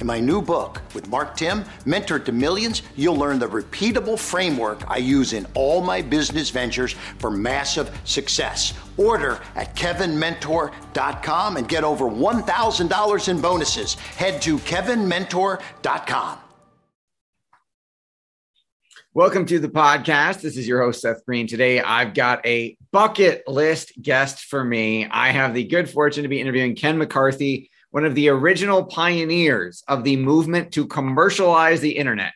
In my new book with Mark Timm, Mentor to Millions, you'll learn the repeatable framework I use in all my business ventures for massive success. Order at kevinmentor.com and get over $1,000 in bonuses. Head to kevinmentor.com. Welcome to the podcast. This is your host, Seth Green. Today, I've got a bucket list guest for me. I have the good fortune to be interviewing Ken McCarthy one of the original pioneers of the movement to commercialize the internet.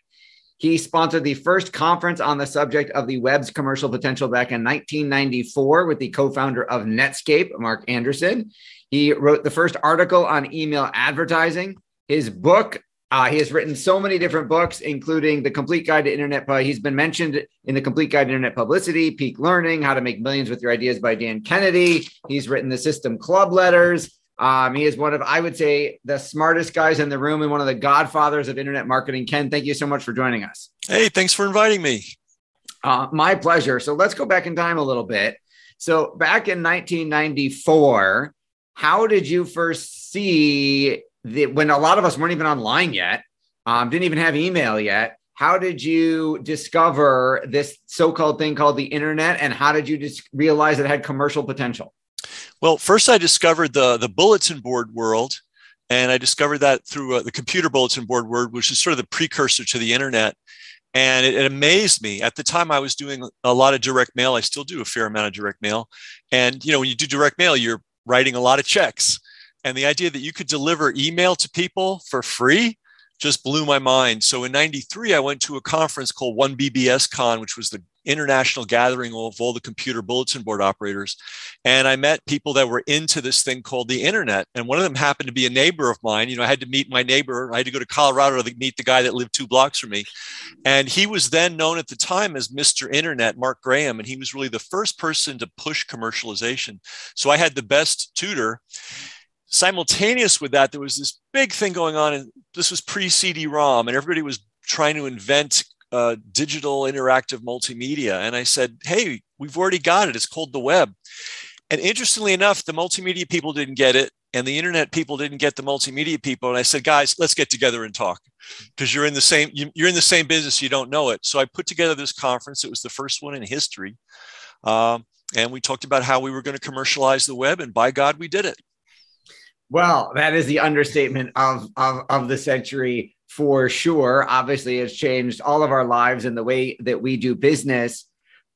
He sponsored the first conference on the subject of the web's commercial potential back in 1994 with the co founder of Netscape, Marc Andreessen. He wrote the first article on email advertising. His book, uh, he has written so many different books, including The Complete Guide to Internet. He's been mentioned in The Complete Guide to Internet Publicity, Peak Learning, How to Make Millions with Your Ideas by Dan Kennedy. He's written the System Club Letters. Um, he is one of, I would say, the smartest guys in the room and one of the godfathers of internet marketing. Ken, thank you so much for joining us. Hey, thanks for inviting me. Uh, my pleasure. So let's go back in time a little bit. So back in 1994, how did you first see the, when a lot of us weren't even online yet, um, didn't even have email yet? How did you discover this so-called thing called the internet, and how did you just realize it had commercial potential? Well, first I discovered the the bulletin board world, and I discovered that through uh, the computer bulletin board world, which is sort of the precursor to the internet. And it, it, amazed me. At the time, I was doing a lot of direct mail. I still do a fair amount of direct mail. And you know, when you do direct mail, you're writing a lot of checks. And the idea that you could deliver email to people for free just blew my mind. So in 93, I went to a conference called 1BBS Con, which was the international gathering of all the computer bulletin board operators. And I met people that were into this thing called the internet. And one of them happened to be a neighbor of mine. You know, I had to meet my neighbor. I had to go to Colorado to meet the guy that lived two blocks from me. And he was then known at the time as Mr. Internet, Mark Graham. And he was really the first person to push commercialization. So I had the best tutor simultaneous with that, there was this big thing going on, and this was pre CD ROM, and everybody was trying to invent uh, digital interactive multimedia. And I said, hey, we've already got it. It's called the web. And interestingly enough, the multimedia people didn't get it, and the internet people didn't get the multimedia people. And I said, guys, let's get together and talk because you're in the same you're in the same business. You don't know it. So I put together this conference. It was the first one in history, um, and we talked about how we were going to commercialize the web. And by God, we did it. Well, that is the understatement of, of, of the century for sure. Obviously, it's changed all of our lives and the way that we do business.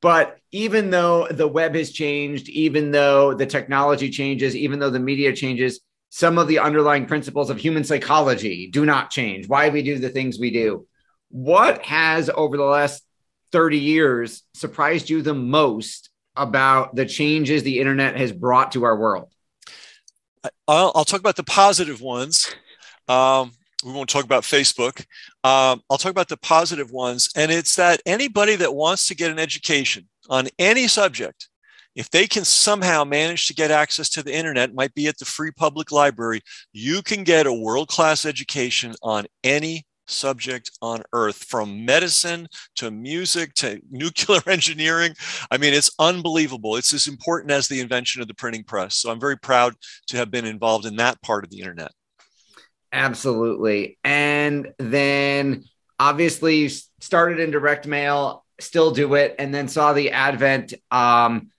But even though the web has changed, even though the technology changes, even though the media changes, some of the underlying principles of human psychology do not change. Why we do the things we do. What has over the last 30 years surprised you the most about the changes the internet has brought to our world? I'll, I'll talk about the positive ones. Um, we won't talk about Facebook. Um, I'll talk about the positive ones. And it's that anybody that wants to get an education on any subject, if they can somehow manage to get access to the internet, might be at the free public library, you can get a world class education on any subject on earth from medicine to music to nuclear engineering. I mean, it's unbelievable. It's as important as the invention of the printing press. So I'm very proud to have been involved in that part of the internet. Absolutely. And then obviously started in direct mail, still do it, and then saw the advent um,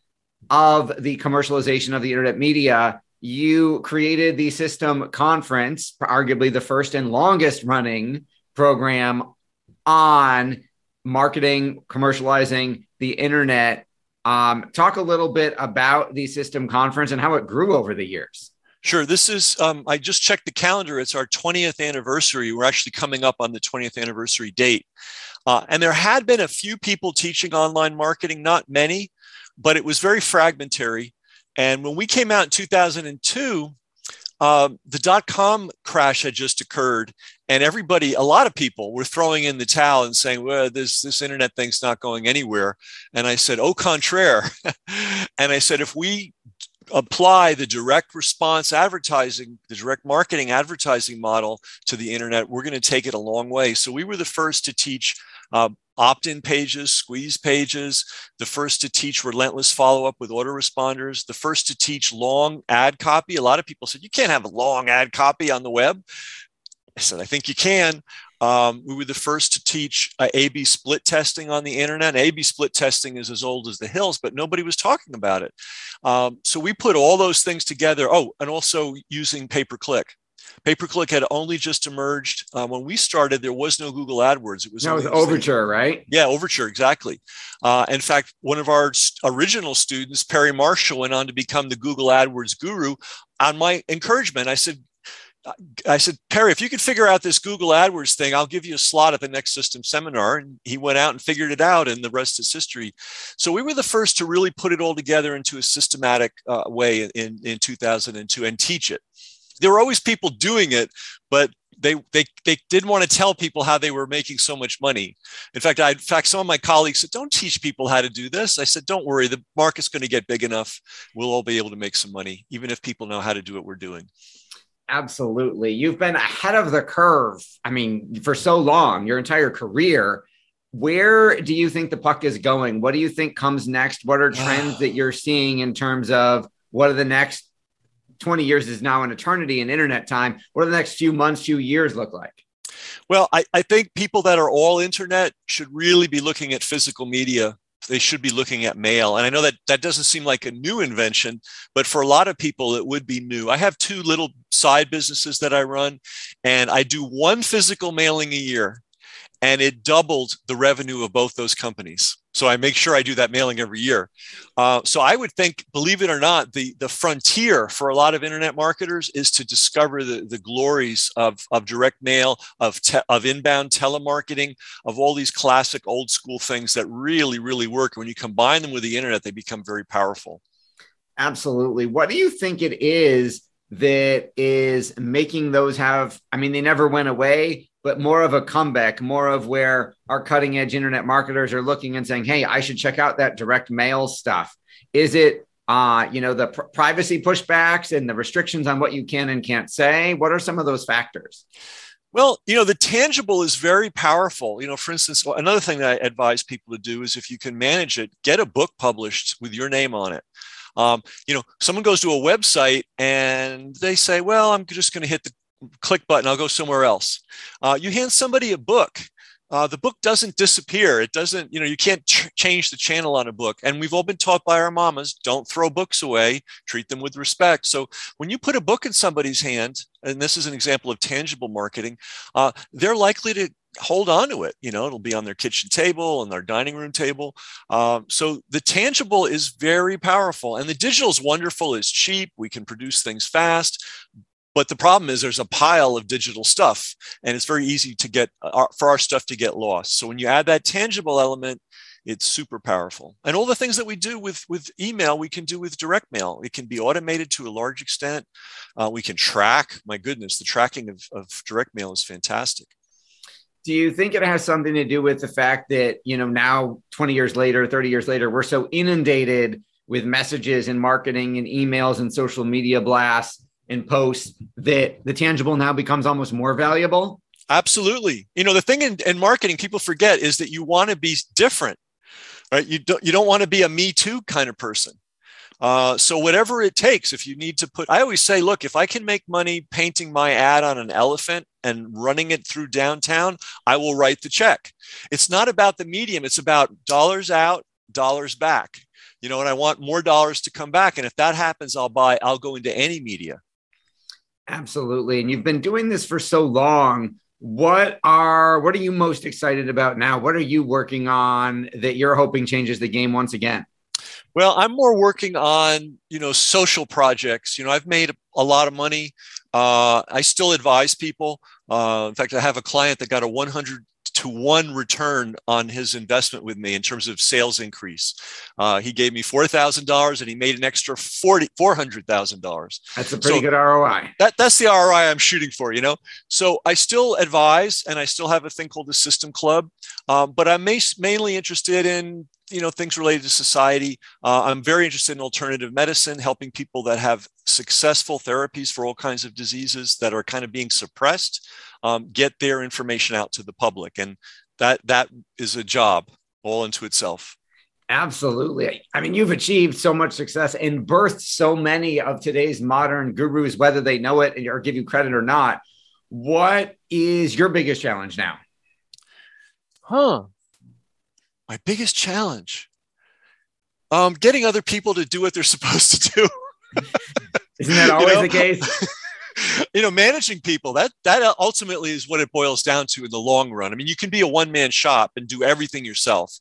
of the commercialization of the internet media. You created the System Conference, arguably the first and longest running program on marketing, commercializing the internet. Um, talk a little bit about the System Conference and how it grew over the years. Sure. This is, um, I just checked the calendar. It's our 20th anniversary. We're actually coming up on the 20th anniversary date. Uh, and there had been a few people teaching online marketing, not many, but it was very fragmentary. And when we came out in 2002, uh, the dot com crash had just occurred, and everybody, a lot of people were throwing in the towel and saying, well, this, this internet thing's not going anywhere. And I said, au contraire. and I said, if we apply the direct response advertising, the direct marketing advertising model to the internet, we're going to take it a long way. So we were the first to teach uh, opt in pages, squeeze pages, the first to teach relentless follow up with autoresponders, the first to teach long ad copy. A lot of people said, you can't have a long ad copy on the web. I said, I think you can. Um, we were the first to teach uh, A/B split testing on the internet. A/B split testing is as old as the hills, but nobody was talking about it. Um, so we put all those things together. Oh, and also using pay per click. Pay per click had only just emerged uh, when we started. There was no Google AdWords. It was, no, it was Overture, right? Yeah, Overture, exactly. Uh, in fact, one of our original students, Perry Marshall, went on to become the Google AdWords guru. On my encouragement, I said, I said, Perry, if you could figure out this Google AdWords thing, I'll give you a slot at the next system seminar. And he went out and figured it out, and the rest is history. So we were the first to really put it all together into a systematic uh, way in, in 2002 and teach it. There were always people doing it, but they they they didn't want to tell people how they were making so much money. In fact, I in fact some of my colleagues said, "Don't teach people how to do this." I said, "Don't worry, the market's going to get big enough. We'll all be able to make some money, even if people know how to do what we're doing." Absolutely. You've been ahead of the curve. I mean, for so long, your entire career. Where do you think the puck is going? What do you think comes next? What are trends that you're seeing in terms of what are the next 20 years is now an eternity in internet time? What do the next few months, few years look like? Well, I, I think people that are all internet should really be looking at physical media they should be looking at mail. And I know that that doesn't seem like a new invention, but for a lot of people, it would be new. I have two little side businesses that I run, and I do one physical mailing a year, and it doubled the revenue of both those companies. So I make sure I do that mailing every year. Uh, so I would think, believe it or not, the, the frontier for a lot of internet marketers is to discover the, the glories of, of direct mail, of, te- of inbound telemarketing, of all these classic old school things that really, really work. When you combine them with the internet, they become very powerful. Absolutely. What do you think it is that is making those have? I mean, they never went away but more of a comeback, more of where our cutting edge internet marketers are looking and saying, "Hey, I should check out that direct mail stuff." Is it uh, you know, the pr- privacy pushbacks and the restrictions on what you can and can't say? What are some of those factors? Well, you know, the tangible is very powerful. You know, for instance, another thing that I advise people to do is if you can manage it, get a book published with your name on it. Um, you know, someone goes to a website and they say, well, I'm just going to hit the click button, I'll go somewhere else. Uh, you hand somebody a book. Uh, the book doesn't disappear. It doesn't, you know, you can't ch- change the channel on a book. And we've all been taught by our mamas don't throw books away, treat them with respect. So when you put a book in somebody's hand, and this is an example of tangible marketing, uh, they're likely to hold on to it. You know, it'll be on their kitchen table and their dining room table. Um, so the tangible is very powerful, and the digital is wonderful. It's cheap. We can produce things fast, But the problem is there's a pile of digital stuff, and it's very easy to get uh, for our stuff to get lost. So when you add that tangible element, it's super powerful. And all the things that we do with with email, we can do with direct mail. It can be automated to a large extent. Uh, we can track. My goodness, the tracking of, of direct mail is fantastic. Do you think it has something to do with the fact that you know now, 20 years later, 30 years later, we're so inundated with messages and marketing and emails and social media blasts and posts that the tangible now becomes almost more valuable? Absolutely. You know, the thing in, in marketing people forget is that you want to be different, right? You don't, you don't want to be a me too kind of person. Uh, so whatever it takes, if you need to put, I always say, look, if I can make money painting my ad on an elephant and running it through downtown, I will write the check. It's not about the medium. It's about dollars out, dollars back. You know, and I want more dollars to come back. And if that happens, I'll buy, I'll go into any media. Absolutely. And you've been doing this for so long. What are what are you most excited about now? What are you working on that you're hoping changes the game once again? Well, I'm more working on, you know, social projects. You know, I've made a lot of money. Uh, I still advise people. Uh, in fact, I have a client that got a 100 to one return on his investment with me in terms of sales increase. Uh, he gave me four thousand dollars, and he made an extra forty four hundred thousand dollars. That's a pretty so good ROI. That that's the ROI I'm shooting for. You know, so I still advise, and I still have a thing called the System Club, um, but I'm mainly interested in you know things related to society uh, i'm very interested in alternative medicine helping people that have successful therapies for all kinds of diseases that are kind of being suppressed um, get their information out to the public. And that that is a job all into itself. Absolutely. I mean, you've achieved so much success and birthed so many of today's modern gurus, whether they know it or give you credit or not. What is your biggest challenge now? Huh. My biggest challenge. Um, getting other people to do what they're supposed to do. Isn't that always you know? the case? you know, managing people that that ultimately is what it boils down to in the long run. I mean, you can be a one man shop and do everything yourself,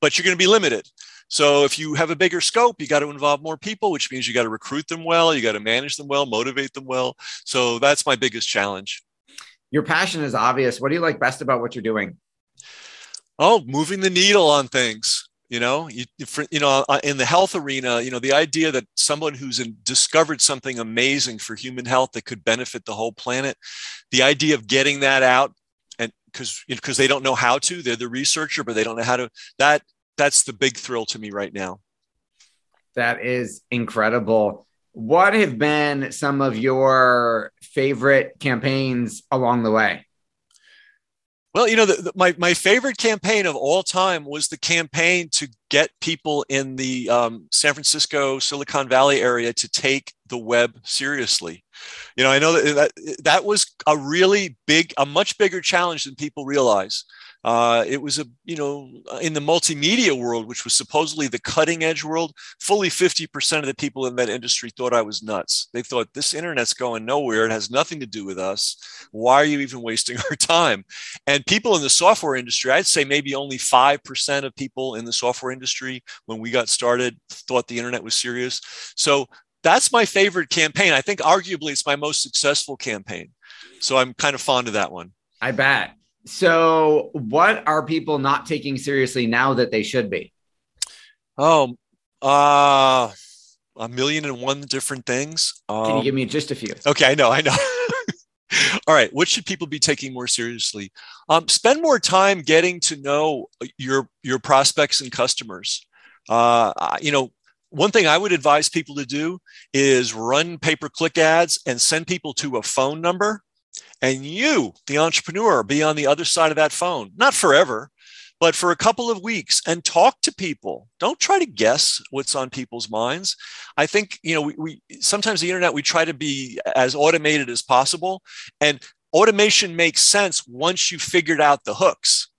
but you're going to be limited. So if you have a bigger scope, you got to involve more people, which means you got to recruit them well, you got to manage them well, motivate them well. So that's my biggest challenge. Your passion is obvious. What do you like best about what you're doing? Oh, moving the needle on things you know? You, you know uh, in the health arena you know the idea that someone who's in, discovered something amazing for human health that could benefit the whole planet the idea of getting that out and because because they don't know how to they're the researcher but they don't know how to that that's the big thrill to me right now. That is incredible. What have been some of your favorite campaigns along the way well, you know, the, the, my, my favorite campaign of all time was the campaign to get people in the um, San Francisco, Silicon Valley area to take the web seriously. You know, I know that, that that was a really big, a much bigger challenge than people realize. Uh, it was a, you know, in the multimedia world, which was supposedly the cutting edge world, fully 50% of the people in that industry thought I was nuts. They thought this internet's going nowhere. It has nothing to do with us. Why are you even wasting our time? And people in the software industry, I'd say maybe only 5% of people in the software industry when we got started thought the internet was serious. So that's my favorite campaign. I think arguably it's my most successful campaign. So I'm kind of fond of that one. I bet. So, what are people not taking seriously now that they should be? Oh, uh, a million and one different things. Um, Can you give me just a few? Okay, I know, I know. All right, what should people be taking more seriously? Um, spend more time getting to know your your prospects and customers. Uh, you know, one thing I would advise people to do is run pay per click ads and send people to a phone number and you, the entrepreneur, be on the other side of that phone, not forever, but for a couple of weeks and talk to people. Don't try to guess what's on people's minds. I think, you know, we, we sometimes the internet, we try to be as automated as possible. And automation makes sense once you figured out the hooks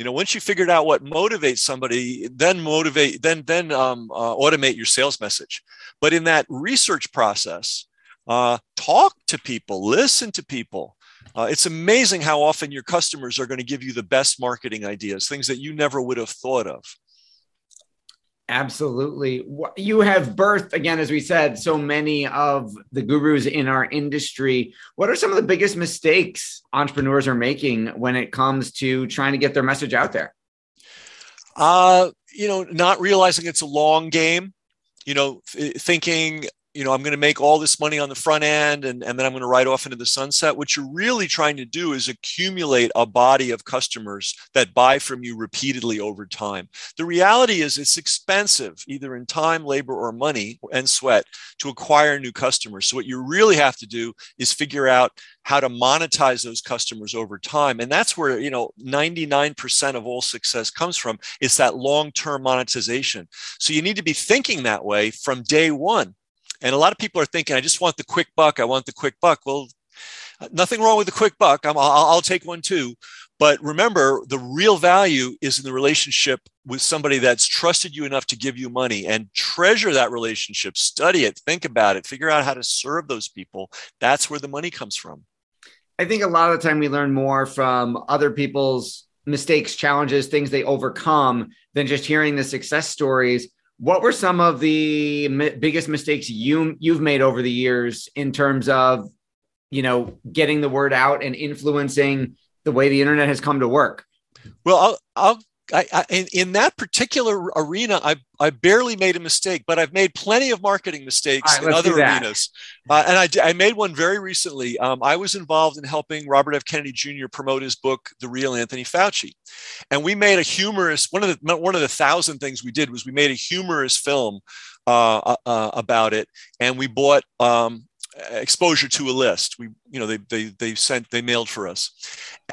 you know once you figured out what motivates somebody then motivate then then um, uh, automate your sales message but in that research process uh, talk to people, listen to people. Uh, it's amazing how often your customers are going to give you the best marketing ideas, things that you never would have thought of. Absolutely. You have birthed, again, as we said, so many of the gurus in our industry. What are some of the biggest mistakes entrepreneurs are making when it comes to trying to get their message out there? Uh, you know, not realizing it's a long game, you know, thinking you know, I'm going to make all this money on the front end and, and then I'm going to ride off into the sunset. What you're really trying to do is accumulate a body of customers that buy from you repeatedly over time. The reality is it's expensive, either in time, labor, or money and sweat to acquire new customers. So what you really have to do is figure out how to monetize those customers over time. And that's where, you know, 99% of all success comes from. It's that long-term monetization. So you need to be thinking that way from day one and a lot of people are thinking, I just want the quick buck. I want the quick buck. Well, nothing wrong with the quick buck. i will take one too. But remember, the real value is in the relationship with somebody that's trusted you enough to give you money and treasure that relationship, study it, think about it, figure out how to serve those people. That's where the money comes from. I think a lot of the time we learn more from other people's mistakes, challenges, things they overcome than just hearing the success stories what were some of the mi- biggest mistakes you you've made over the years in terms of you know getting the word out and influencing the way the internet has come to work? Well i'll, I'll I, I, in, in, that particular arena, I, I barely made a mistake, but I've made plenty of marketing mistakes right, in other arenas. Uh, and I, I made one very recently. Um, I was involved in helping Robert F. Kennedy Jr. promote his book, The Real Anthony Fauci. And we made a humorous, one of the, one of the thousand things we did was we made a humorous film uh, uh, uh about it. And we bought um, exposure to a list. We, you know, they, they, they sent, they mailed for us.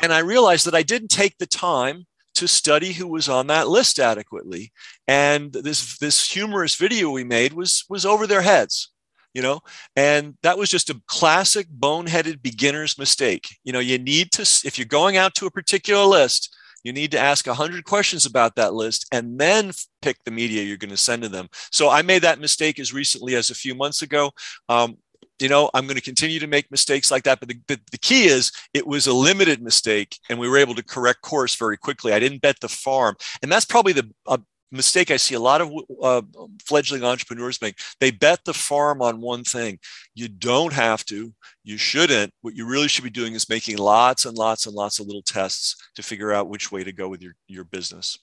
And I realized that I didn't take the time to study who was on that list adequately. And this this humorous video we made was was over their heads, you know, and that was just a classic boneheaded beginner's mistake. You know, you need to if you're going out to a particular list, you need to ask a 100 questions about that list and then pick the media you're going to send to them. So I made that mistake as recently as a few months ago. Um, you know, I'm going to continue to make mistakes like that. But the, the, the, key is it was a limited mistake and we were able to correct course very quickly. I didn't bet the farm. And that's probably the mistake I see a lot of uh, fledgling entrepreneurs make. They bet the farm on one thing. You don't have to, you shouldn't. What you really should be doing is making lots and lots and lots of little tests to figure out which way to go with your, your business.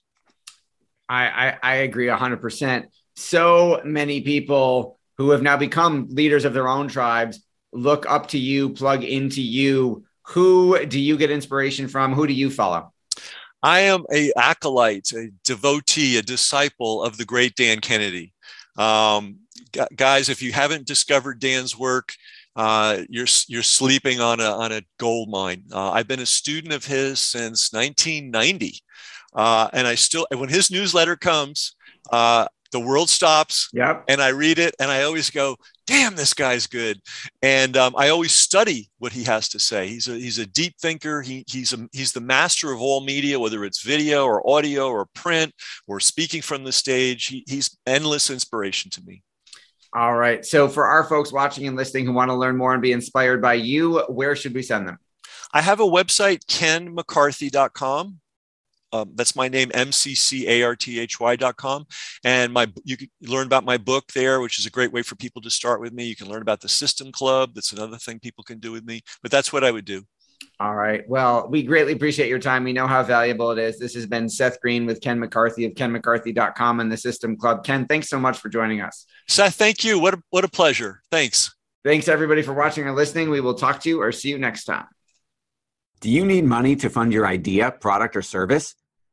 I, I, I agree 100%. So many people who have now become leaders of their own tribes look up to you, plug into you. Who do you get inspiration from? Who do you follow? I am a acolyte, a devotee, a disciple of the great Dan Kennedy. Um, guys, if you haven't discovered Dan's work, uh, you're you're sleeping on a on a gold mine. Uh, I've been a student of his since 1990, uh, and I still when his newsletter comes, uh, the world stops yep. and i read it and i always go damn this guy's good. And um, i always study what he has to say. He's a he's a deep thinker. He, he's a, he's the master of all media whether it's video or audio or print or speaking from the stage. He, he's endless inspiration to me. All right. So for our folks watching and listening who want to learn more and be inspired by you where should we send them? I have a website, kenmccarthy.com. Um, that's my name, mccarthy.com. And my you can learn about my book there, which is a great way for people to start with me. You can learn about the System Club. That's another thing people can do with me. But that's what I would do. All right. Well, we greatly appreciate your time. We know how valuable it is. This has been Seth Green with Ken McCarthy of kenmccarthy.com and the System Club. Ken, thanks so much for joining us. Seth, thank you. What a, what a pleasure. Thanks. Thanks, everybody, for watching or listening. We will talk to you or see you next time. Do you need money to fund your idea, product, or service?